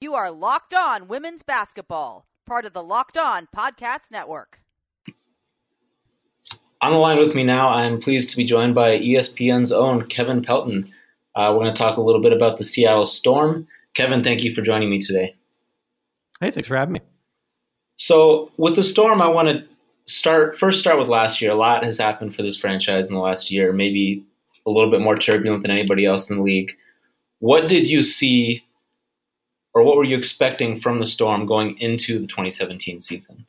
You are Locked On Women's Basketball, part of the Locked On Podcast Network. On the line with me now, I'm pleased to be joined by ESPN's own Kevin Pelton. Uh, we're going to talk a little bit about the Seattle Storm. Kevin, thank you for joining me today. Hey, thanks for having me. So, with the Storm, I want to start first start with last year. A lot has happened for this franchise in the last year, maybe a little bit more turbulent than anybody else in the league. What did you see or what were you expecting from the Storm going into the 2017 season?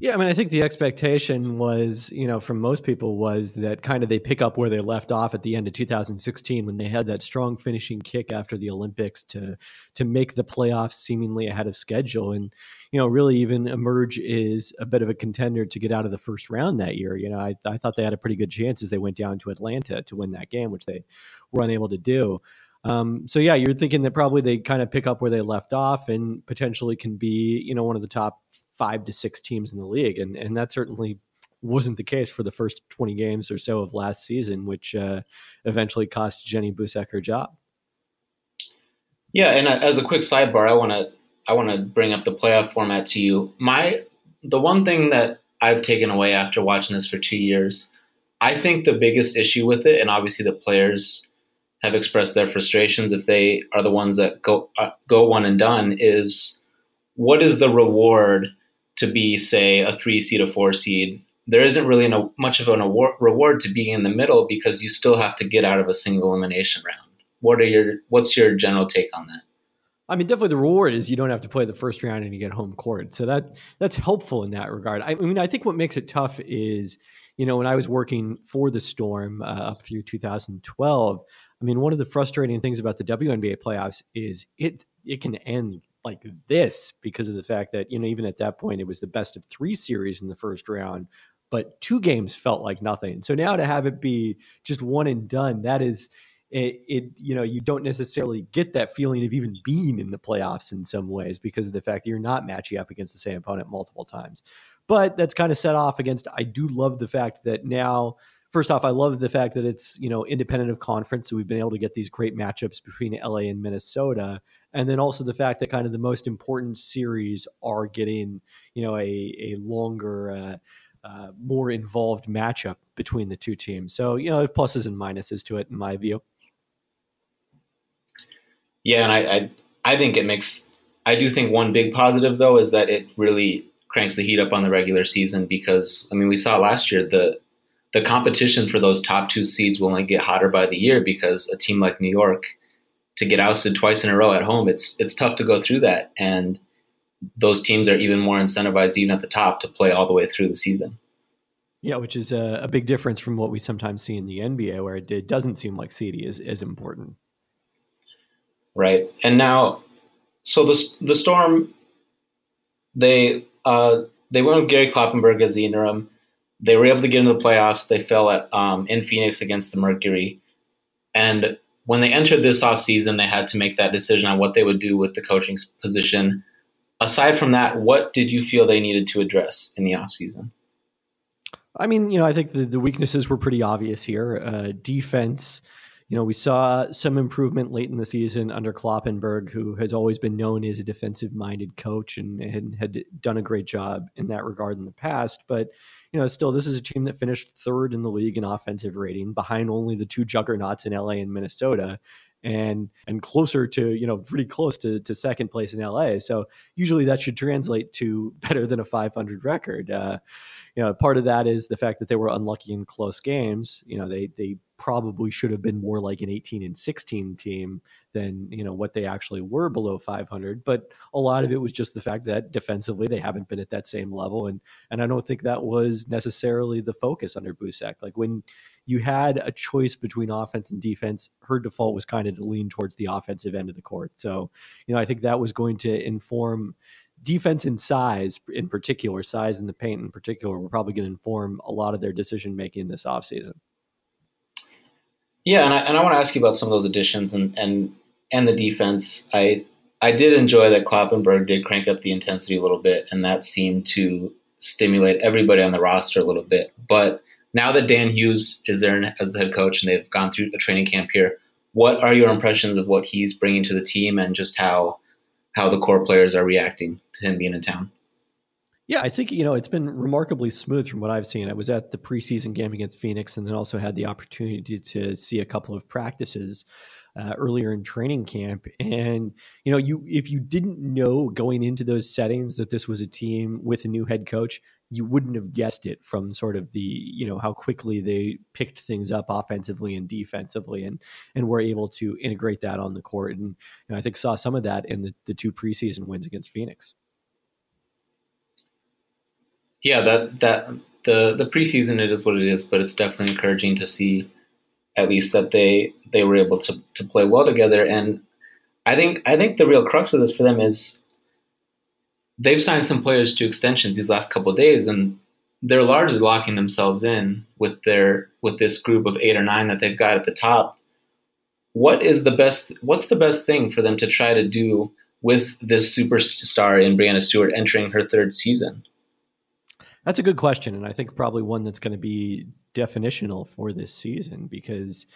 Yeah, I mean, I think the expectation was, you know, from most people was that kind of they pick up where they left off at the end of 2016 when they had that strong finishing kick after the Olympics to to make the playoffs seemingly ahead of schedule and you know really even emerge is a bit of a contender to get out of the first round that year. You know, I, I thought they had a pretty good chance as they went down to Atlanta to win that game, which they were unable to do. Um, so yeah, you're thinking that probably they kind of pick up where they left off and potentially can be, you know, one of the top five to six teams in the league, and and that certainly wasn't the case for the first 20 games or so of last season, which uh, eventually cost Jenny Boucek her job. Yeah, and uh, as a quick sidebar, I want to I want to bring up the playoff format to you. My the one thing that I've taken away after watching this for two years, I think the biggest issue with it, and obviously the players have expressed their frustrations if they are the ones that go uh, go one and done is what is the reward to be say a three seed a four seed there isn't really much of an award, reward to being in the middle because you still have to get out of a single elimination round what are your what's your general take on that I mean, definitely the reward is you don't have to play the first round and you get home court. So that that's helpful in that regard. I, I mean, I think what makes it tough is, you know, when I was working for the Storm uh, up through 2012, I mean, one of the frustrating things about the WNBA playoffs is it it can end like this because of the fact that you know even at that point it was the best of three series in the first round, but two games felt like nothing. So now to have it be just one and done, that is it, it, you know you don't necessarily get that feeling of even being in the playoffs in some ways because of the fact that you're not matching up against the same opponent multiple times but that's kind of set off against i do love the fact that now first off, I love the fact that it's you know independent of conference, so we've been able to get these great matchups between LA and Minnesota, and then also the fact that kind of the most important series are getting you know a a longer. Uh, uh, more involved matchup between the two teams. So, you know, pluses and minuses to it, in my view. Yeah, and I, I, I think it makes. I do think one big positive though is that it really cranks the heat up on the regular season because I mean we saw last year the the competition for those top two seeds will only get hotter by the year because a team like New York to get ousted twice in a row at home, it's it's tough to go through that, and those teams are even more incentivized, even at the top, to play all the way through the season. Yeah, which is a, a big difference from what we sometimes see in the NBA, where it, it doesn't seem like seeding is is important. Right, and now, so the the Storm, they uh, they went with Gary Kloppenburg as the interim they were able to get into the playoffs. They fell at um, in Phoenix against the Mercury, and when they entered this offseason, they had to make that decision on what they would do with the coaching position. Aside from that, what did you feel they needed to address in the offseason? I mean, you know, I think the, the weaknesses were pretty obvious here. Uh, defense, you know, we saw some improvement late in the season under Kloppenburg, who has always been known as a defensive minded coach and, and had done a great job in that regard in the past. But you know, still this is a team that finished third in the league in offensive rating, behind only the two juggernauts in LA and Minnesota, and and closer to you know pretty close to, to second place in LA. So usually that should translate to better than a 500 record. Uh, you know, part of that is the fact that they were unlucky in close games. You know, they they probably should have been more like an 18 and 16 team than you know what they actually were below 500 but a lot of it was just the fact that defensively they haven't been at that same level and and I don't think that was necessarily the focus under Boucek like when you had a choice between offense and defense her default was kind of to lean towards the offensive end of the court so you know I think that was going to inform defense and size in particular size in the paint in particular were probably going to inform a lot of their decision making this offseason yeah, and I, and I want to ask you about some of those additions and and and the defense. I I did enjoy that Kloppenburg did crank up the intensity a little bit, and that seemed to stimulate everybody on the roster a little bit. But now that Dan Hughes is there as the head coach and they've gone through a training camp here, what are your impressions of what he's bringing to the team and just how how the core players are reacting to him being in town. Yeah, I think you know it's been remarkably smooth from what I've seen. I was at the preseason game against Phoenix, and then also had the opportunity to, see a couple of practices uh, earlier in training camp. And you know, you if you didn't know going into those settings that this was a team with a new head coach, you wouldn't have guessed it from sort of the you know how quickly they picked things up offensively and defensively, and and were able to integrate that on the court. And know, I think saw some of that in the, the two preseason wins against Phoenix yeah, that that the the preseason it is what it is, but it's definitely encouraging to see at least that they they were able to to play well together. And I think I think the real crux of this for them is they've signed some players to extensions these last couple days, and they're largely locking themselves in with their with this group of eight or nine that they've got at the top. What is the best? What's the best thing for them to try to do with this superstar in Breanna Stewart entering her third season? That's a good question, and I think probably one that's going to be definitional for this season because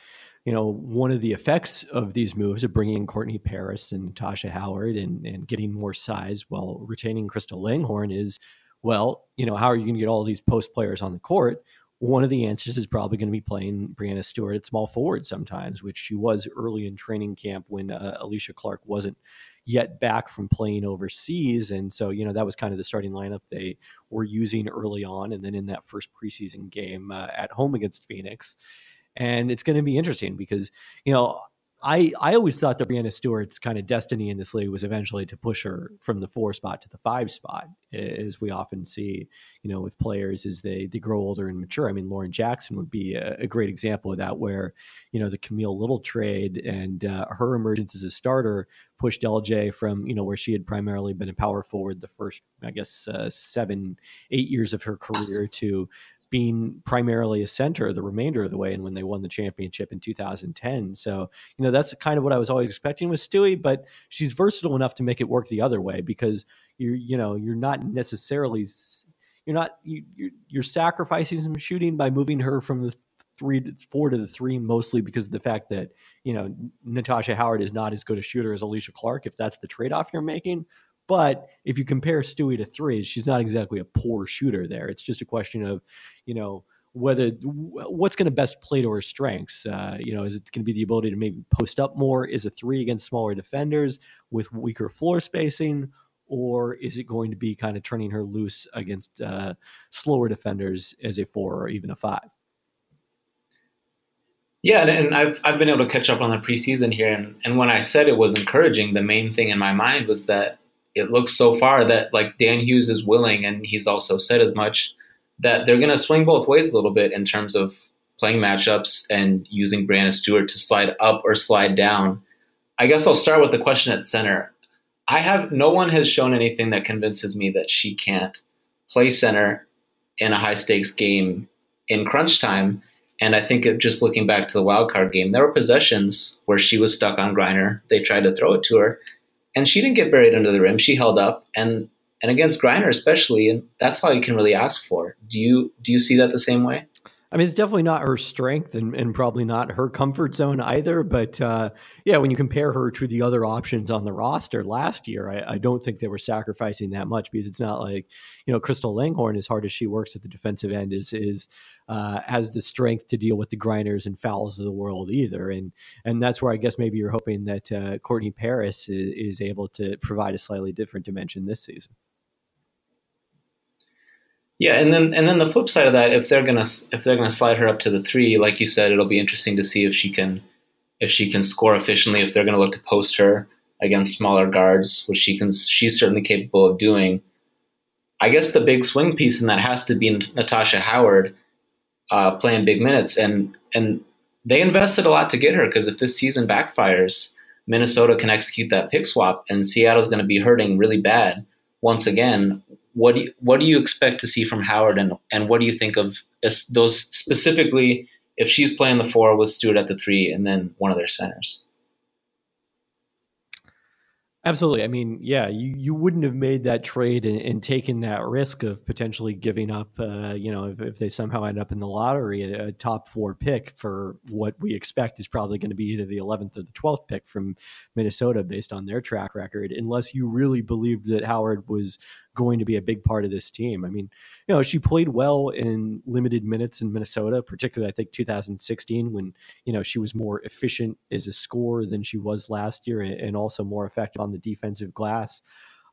you know one of the effects of these moves of bringing in Courtney Paris and Tasha Howard and, and getting more size while retaining Crystal Langhorne is well, you know, how are you going to get all these post players on the court? One of the answers is probably going to be playing Breanna Stewart at small forward sometimes, which she was early in training camp when uh, Alysha Clark wasn't yet back from playing overseas. And so, you know, that was kind of the starting lineup they were using early on. And then in that first preseason game uh, at home against Phoenix. And it's going to be interesting because, you know, I, I always thought that Breanna Stewart's kind of destiny in this league was eventually to push her from the four spot to the five spot, as we often see, you know, with players as they, they grow older and mature. I mean, Lauren Jackson would be a, a great example of that, where, you know, the Camille Little trade and uh, her emergence as a starter pushed LJ from, you know, where she had primarily been a power forward the first, I guess, uh, seven, eight years of her career to being primarily a center the remainder of the way and when they won the championship in 2010 so you know that's kind of what i was always expecting with stewie but she's versatile enough to make it work the other way because you're you know you're not necessarily you're not you, you're, you're sacrificing some shooting by moving her from the three to four to the three mostly because of the fact that you know natasha howard is not as good a shooter as alysha clark if that's the trade-off you're making but if you compare Stewie to threes, she's not exactly a poor shooter there. It's just a question of, you know, whether what's going to best play to her strengths. Uh, you know, is it going to be the ability to maybe post up more? Is a three against smaller defenders with weaker floor spacing? Or is it going to be kind of turning her loose against uh, slower defenders as a four or even a five? Yeah, and I've I've been able to catch up on the preseason here, and, and when I said it was encouraging, the main thing in my mind was that it looks so far that like Dan Hughes is willing, and he's also said as much that they're going to swing both ways a little bit in terms of playing matchups and using Breanna Stewart to slide up or slide down. I guess I'll start with the question at center. I have no one has shown anything that convinces me that she can't play center in a high stakes game in crunch time. And I think of just looking back to the wild card game, there were possessions where she was stuck on Griner. They tried to throw it to her, and she didn't get buried under the rim. She held up, and and against Griner especially, and that's all you can really ask for. Do you do you see that the same way? I mean, it's definitely not her strength and, and probably not her comfort zone either. But uh, yeah, when you compare her to the other options on the roster last year, I, I, don't think they were sacrificing that much because it's not like you know Crystal Langhorne, as hard as she works at the defensive end, is is uh, has the strength to deal with the Griners and Fowles of the world either. And and that's where I guess maybe you're hoping that uh, Courtney Paris is, is able to provide a slightly different dimension this season. Yeah, and then and then the flip side of that, if they're gonna if they're gonna slide her up to the three, like you said, it'll be interesting to see if she can if she can score efficiently. If they're gonna look to post her against smaller guards, which she can, she's certainly capable of doing. I guess the big swing piece in that has to be Natasha Howard uh, playing big minutes, and and they invested a lot to get her because if this season backfires, Minnesota can execute that pick swap, and Seattle's going to be hurting really bad once again what do you, what do you expect to see from Howard, and and what do you think of those specifically if she's playing the four with Stewart at the three, and then one of their centers? Absolutely. I mean, yeah, you, you wouldn't have made that trade and, and taken that risk of potentially giving up, uh, you know, if, if, they somehow end up in the lottery, a, a, top four pick for what we expect is probably going to be either the 11th or the 12th pick from Minnesota based on their track record, unless you really believed that Howard was going to be a big part of this team. I mean, you know, she played well in limited minutes in Minnesota, particularly I think 2016 when, you know, she was more efficient as a scorer than she was last year and also more effective on the defensive glass.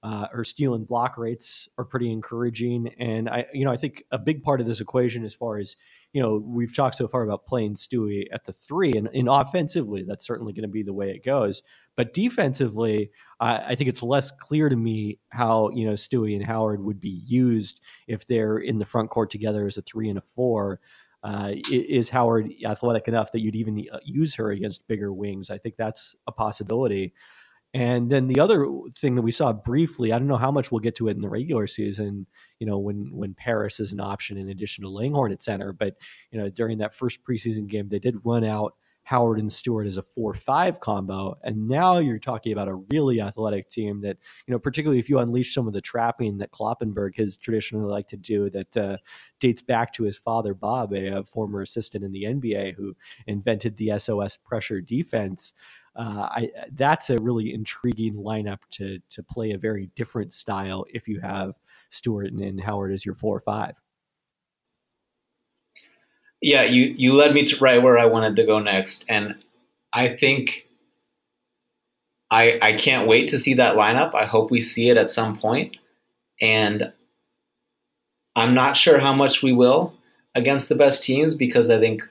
Uh, her steal and block rates are pretty encouraging, and I, you know, I think a big part of this equation, as far as you know, we've talked so far about playing Stewie at the three, and, and offensively, that's certainly going to be the way it goes. But defensively, I, think it's less clear to me how you know Stewie and Howard would be used if they're in the front court together as a three and a four. Uh, is Howard athletic enough that you'd even uh, use her against bigger wings? I think that's a possibility. And then the other thing that we saw briefly, I don't know how much we'll get to it in the regular season, you know, when when Paris is an option in addition to Langhorne at center. But, you know, during that first preseason game, they did run out Howard and Stewart as a 4 5 combo. And now you're talking about a really athletic team that, you know, particularly if you unleash some of the trapping that Kloppenburg has traditionally liked to do that uh, dates back to his father, Bob, a, a former assistant in the NBA who invented the SOS pressure defense uh, I, that's a really intriguing lineup to to play a very different style if you have Stewart and, and Howard as your four or five. Yeah, you you led me to right where I wanted to go next, and I think I I can't wait to see that lineup. I hope we see it at some point, and I'm not sure how much we will against the best teams because I think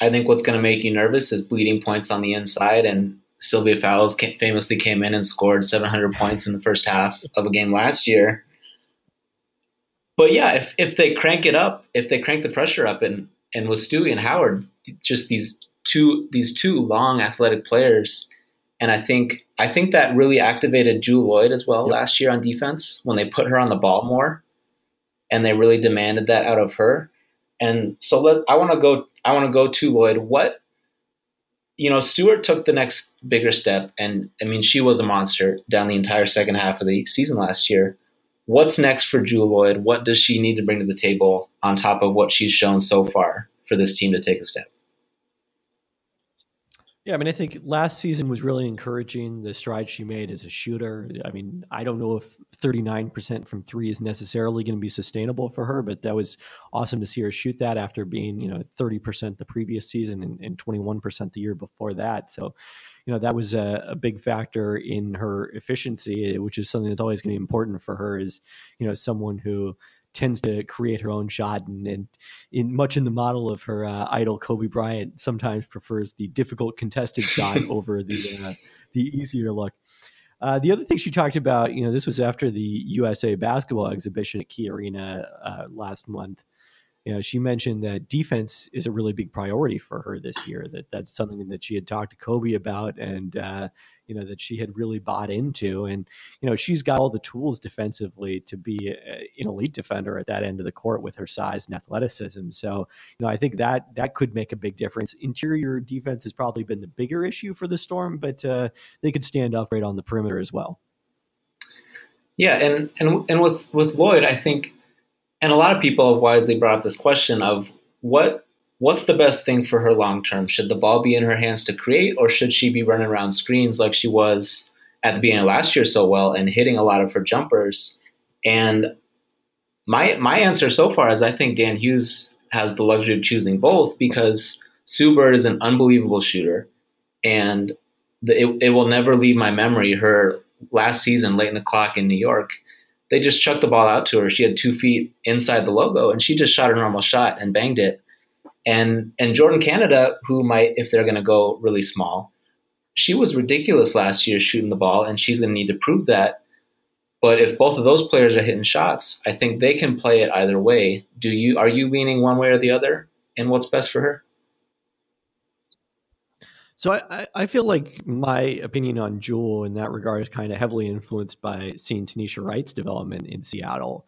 I think what's going to make you nervous is bleeding points on the inside. And Sylvia Fowles famously came in and scored 700 points in the first half of a game last year. But yeah, if, if they crank it up, if they crank the pressure up, and and with Stewie and Howard, just these two these two long athletic players, and I think I think that really activated Jewell Lloyd as well yep. last year on defense when they put her on the ball more, and they really demanded that out of her. And so let I want to go I want to go to Lloyd. What you know, Stewart took the next bigger step, and I mean, she was a monster down the entire second half of the season last year. What's next for Jewell Lloyd? What does she need to bring to the table on top of what she's shown so far for this team to take a step? Yeah, I mean, I think last season was really encouraging. The stride she made as a shooter. I mean, I don't know if 39% from three is necessarily going to be sustainable for her, but that was awesome to see her shoot that after being, you know, 30% the previous season and, and 21% the year before that. So, you know, that was a, a, big factor in her efficiency, which is something that's always going to be important for her. Is you know, someone who tends to create her own shot and, and in much in the model of her uh, idol Kobe Bryant sometimes prefers the difficult contested shot over the uh, the easier look. Uh, the other thing she talked about, you know, this was after the USA basketball exhibition at Key Arena uh, last month you know, she mentioned that defense is a really big priority for her this year. That that's something that she had talked to Kobe about, and uh, you know that she had really bought into. And you know, she's got all the tools defensively to be a, an elite defender at that end of the court with her size and athleticism. So, you know, I think that that could make a big difference. Interior defense has probably been the bigger issue for the Storm, but uh, they could stand up right on the perimeter as well. Yeah, and and and with with Lloyd, I think and a lot of people have wisely brought up this question of what what's the best thing for her long term? Should the ball be in her hands to create, or should she be running around screens like she was at the beginning of last year so well and hitting a lot of her jumpers? And my my answer so far is I think Dan Hughes has the luxury of choosing both because Sue Bird is an unbelievable shooter, and the, it, it will never leave my memory. Her last season, late in the clock in New York, they just chucked the ball out to her. She had two feet inside the logo, and she just shot a normal shot and banged it. And and Jordin Canada, who might, if they're going to go really small, she was ridiculous last year shooting the ball, and she's going to need to prove that. But if both of those players are hitting shots, I think they can play it either way. Do you are you leaning one way or the other in what's best for her? So I, I feel like my opinion on Jewell in that regard is kind of heavily influenced by seeing Tanisha Wright's development in Seattle.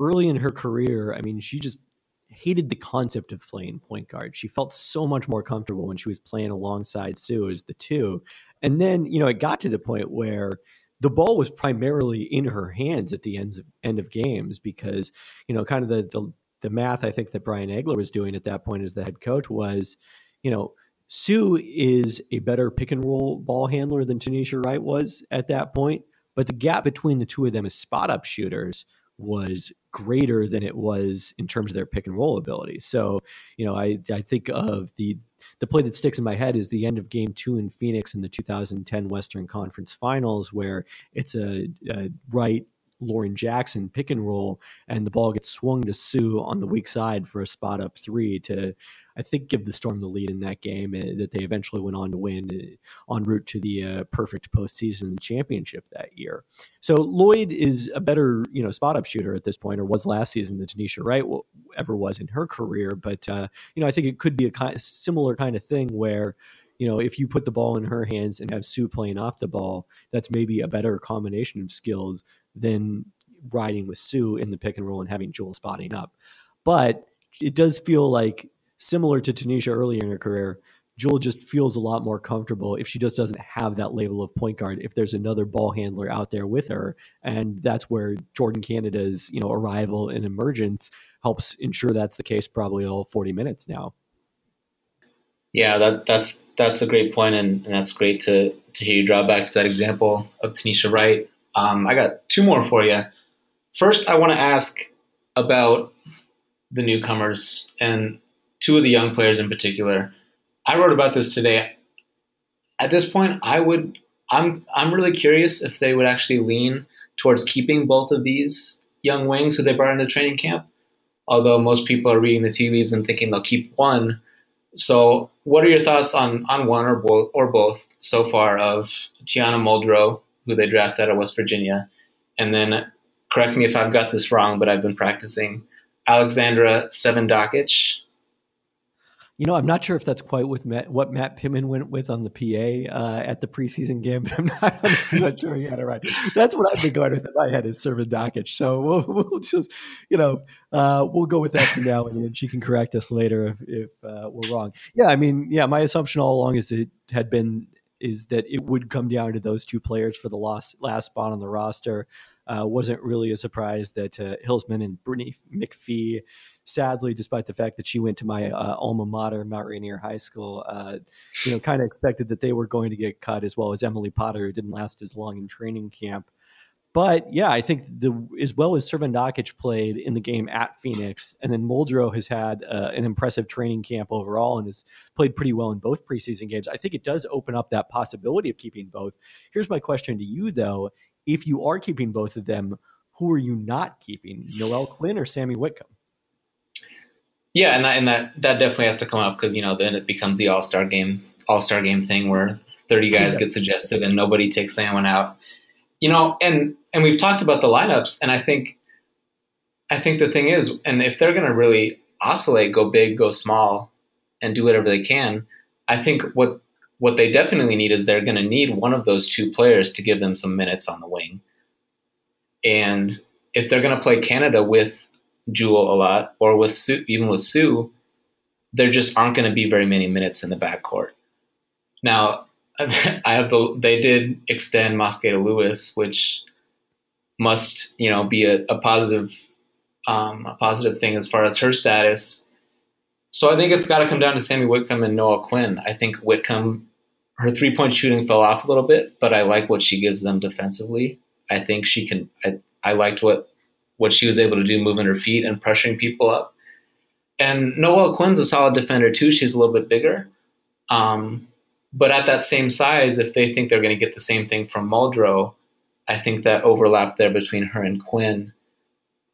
Early in her career, I mean, she just hated the concept of playing point guard. She felt so much more comfortable when she was playing alongside Sue as the two. And then, you know, it got to the point where the ball was primarily in her hands at the ends of, end of games because, you know, kind of the, the the math I think that Brian Agler was doing at that point as the head coach was, you know, Sue is a better pick and roll ball handler than Tanisha Wright was at that point, but the gap between the two of them as spot up shooters was greater than it was in terms of their pick and roll ability. So, you know, I I think of the the play that sticks in my head is the end of game two in Phoenix in the 2010 Western Conference Finals, where it's a, a right Lauren Jackson pick and roll, and the ball gets swung to Sue on the weak side for a spot up three to, I think, give the Storm the lead in that game uh, that they eventually went on to win uh, en route to the uh, perfect postseason championship that year. So Lloyd is a better, you know, spot up shooter at this point, or was last season than Tanisha Wright ever was in her career. But uh, you know, I think it could be a kind, similar kind of thing where you know, if you put the ball in her hands and have Sue playing off the ball, that's maybe a better combination of skills than riding with Sue in the pick and roll and having Jewel spotting up. But it does feel like similar to Tanisha earlier in her career, Jewel just feels a lot more comfortable if she just doesn't have that label of point guard. If there's another ball handler out there with her, and that's where Jordin Canada's you know arrival and emergence helps ensure that's the case. Probably all 40 minutes now. Yeah, that that's that's a great point, and, and that's great to to hear you draw back to that example of Tanisha Wright. Um, I got two more for you. First, I want to ask about the newcomers and two of the young players in particular. I wrote about this today. At this point, I would I'm I'm really curious if they would actually lean towards keeping both of these young wings who they brought into training camp. Although most people are reading the tea leaves and thinking they'll keep one. So, what are your thoughts on on one or both or both so far of Teana Muldrow who they drafted out of West Virginia. And then, correct me if I've got this wrong, but I've been practicing Alexandra Sevandakic. You know, I'm not sure if that's quite with Matt, what Matt Pittman went with on the PA uh, at the preseason game, but I'm not, I'm not sure he had it right. That's what I've been going with in my head is Sevandakic. So we'll, we'll, just, you know, uh, we'll go with that for now, and she can correct us later if, if uh, we're wrong. Yeah, I mean, yeah, my assumption all along is it had been is that it would come down to those two players for the last last spot on the roster. Uh, wasn't really a surprise that uh, Hillsman and Brittany McPhee, sadly, despite the fact that she went to my uh, alma mater, Mount Rainier High School, uh, you know, kind of expected that they were going to get cut as well as Emily Potter, who didn't last as long in training camp. But yeah, I think the as well as Sevandakic played in the game at Phoenix, and then Muldrow has had uh, an impressive training camp overall and has played pretty well in both preseason games. I think it does open up that possibility of keeping both. Here's my question to you though: If you are keeping both of them, who are you not keeping, Noelle Quinn or Sammy Whitcomb? Yeah, and that and that that definitely has to come up because you know then it becomes the All Star game All Star game thing where 30 guys yeah. get suggested and nobody takes anyone out you know, and and we've talked about the lineups, and I think I think the thing is, and if they're going to really oscillate, go big, go small, and do whatever they can, I think what what they definitely need is they're going to need one of those two players to give them some minutes on the wing. And if they're going to play Canada with Jewel a lot, or with Sue, even with Sue, there just aren't going to be very many minutes in the backcourt. Now, I have the. They did extend Mosqueda Lewis, which must you know be a, a positive, um, a positive thing as far as her status. So I think it's got to come down to Sammy Whitcomb and Noelle Quinn. I think Whitcomb, her three point shooting fell off a little bit, but I like what she gives them defensively. I think she can. I, I liked what what she was able to do, moving her feet and pressuring people up. And Noelle Quinn's a solid defender too. She's a little bit bigger. Um, but at that same size, if they think they're going to get the same thing from Muldrow, I think that overlap there between her and Quinn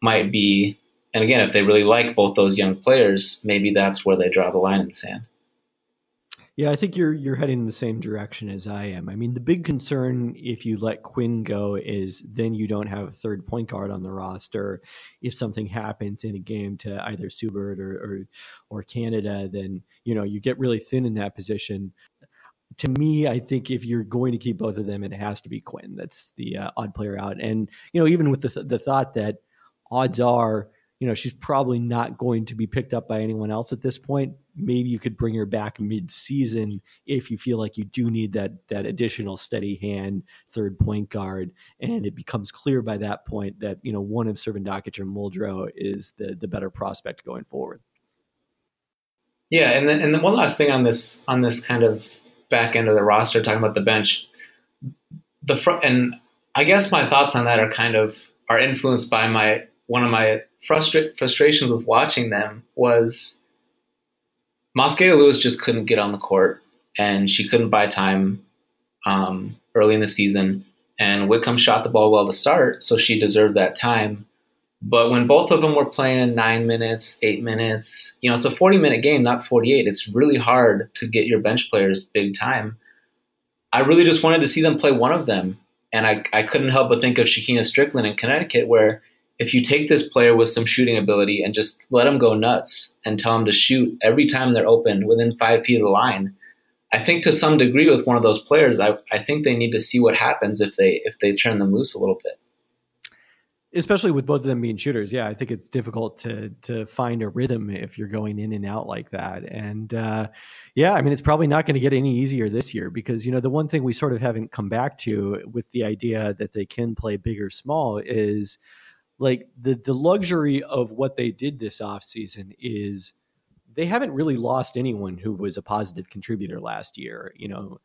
might be. And again, if they really like both those young players, maybe that's where they draw the line in the sand. Yeah, I think you're you're heading in the same direction as I am. I mean, the big concern if you let Quinn go is then you don't have a third point guard on the roster. If something happens in a game to either Sue Bird or, or or Canada, then you know you get really thin in that position to me, I think if you're going to keep both of them, it has to be Quinn. That's the uh, odd player out. And you know, even with the the thought that odds are, you know, she's probably not going to be picked up by anyone else at this point. Maybe you could bring her back mid-season if you feel like you do need that that additional steady hand third point guard, and it becomes clear by that point that you know one of Srbendakic or Muldrow is the the better prospect going forward. Yeah, and then and then one last thing on this on this kind of back end of the roster, talking about the bench, the front, and I guess my thoughts on that are kind of are influenced by my one of my frustra- frustrations with watching them was Mosqueda Lewis just couldn't get on the court and she couldn't buy time um, early in the season. And Whitcomb shot the ball well to start, so she deserved that time. But when both of them were playing nine minutes, eight minutes, you know, it's a 40 minute game, not 48. It's really hard to get your bench players big time. I really just wanted to see them play one of them. And I, I couldn't help but think of Shekinna Stricklen in Connecticut, where if you take this player with some shooting ability and just let them go nuts and tell them to shoot every time they're open within five feet of the line, I think to some degree with one of those players, I, I think they need to see what happens if they if they turn them loose a little bit. Especially with both of them being shooters, yeah, I think it's difficult to to find a rhythm if you're going in and out like that. And uh, yeah, I mean, it's probably not going to get any easier this year because you know the one thing we sort of haven't come back to with the idea that they can play big or small is like the the luxury of what they did this offseason is they haven't really lost anyone who was a positive contributor last year. You know,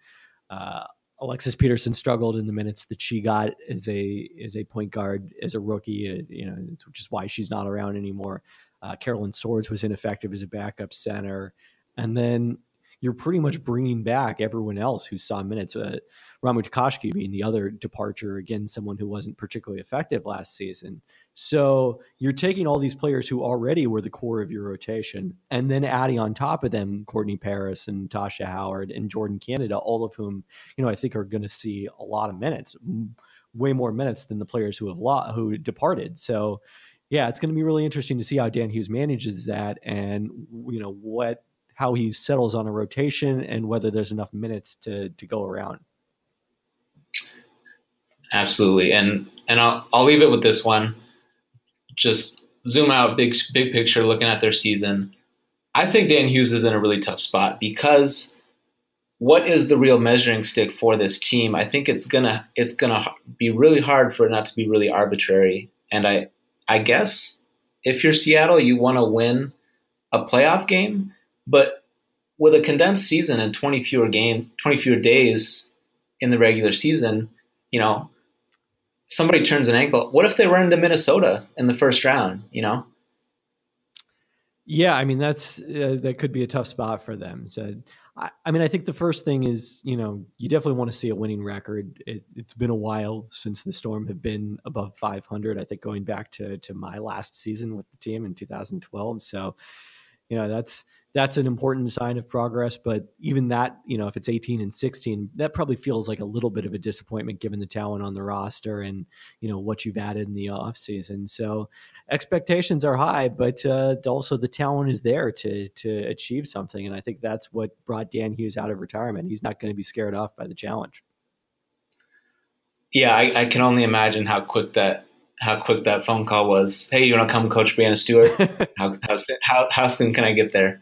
uh, Alexis Peterson struggled in the minutes that she got as a as a point guard as a rookie. Uh, you know, which is why she's not around anymore. Uh, Carolyn Swords was ineffective as a backup center, and then you're pretty much bringing back everyone else who saw minutes. Uh, Ramu Tokashiki being the other departure, again, someone who wasn't particularly effective last season. So you're taking all these players who already were the core of your rotation and then adding on top of them Courtney Paris and Tasha Howard and Jordin Canada, all of whom, you know, I think are going to see a lot of minutes, way more minutes than the players who have lot, who departed. So yeah, it's going to be really interesting to see how Dan Hughes manages that and you know what how he settles on a rotation and whether there's enough minutes to to go around. Absolutely, and and I'll I'll leave it with this one. Just zoom out, big big picture, looking at their season. I think Dan Hughes is in a really tough spot because what is the real measuring stick for this team? I think it's gonna it's gonna be really hard for it not to be really arbitrary. And I I guess if you're Seattle, you want to win a playoff game. But with a condensed season and 20 fewer game, 20 fewer days in the regular season, you know, somebody turns an ankle. What if they run into Minnesota in the first round? You know. Yeah, I mean that's uh, that could be a tough spot for them. So, I, I, mean, I think the first thing is you know you definitely want to see a winning record. It, has been a while since the Storm have been above 500. I think going back to to my last season with the team in 2012. So, you know that's that's an important sign of progress. But even that, you know, if it's 18 and 16, that probably feels like a little bit of a disappointment given the talent on the roster and, you know, what you've added in the offseason. So expectations are high, but uh, also the talent is there to, to achieve something. And I think that's what brought Dan Hughes out of retirement. He's not going to be scared off by the challenge. Yeah, I, I can only imagine how quick that how quick that phone call was. Hey, you want to come coach Breanna Stewart? how, how, how, how soon can I get there?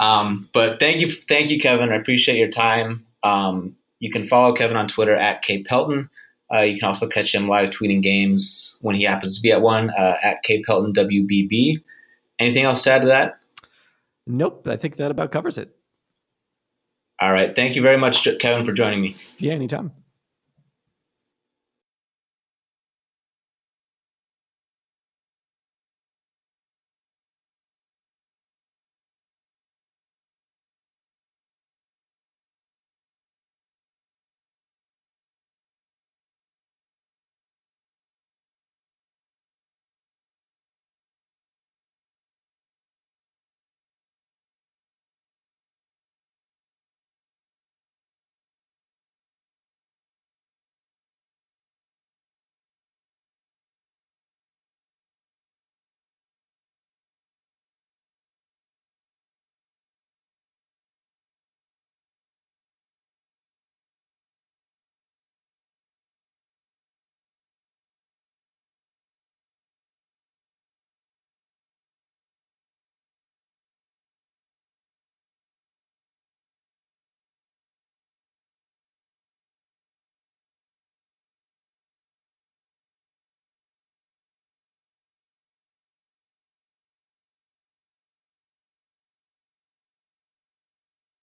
Um, but thank you, thank you, Kevin. I appreciate your time. Um, you can follow Kevin on Twitter at K Pelton. Uh, you can also catch him live tweeting games when he happens to be at one uh, at K Pelton WBB. Anything else to add to that? Nope. I think that about covers it. All right. Thank you very much, Kevin, for joining me. Yeah, anytime.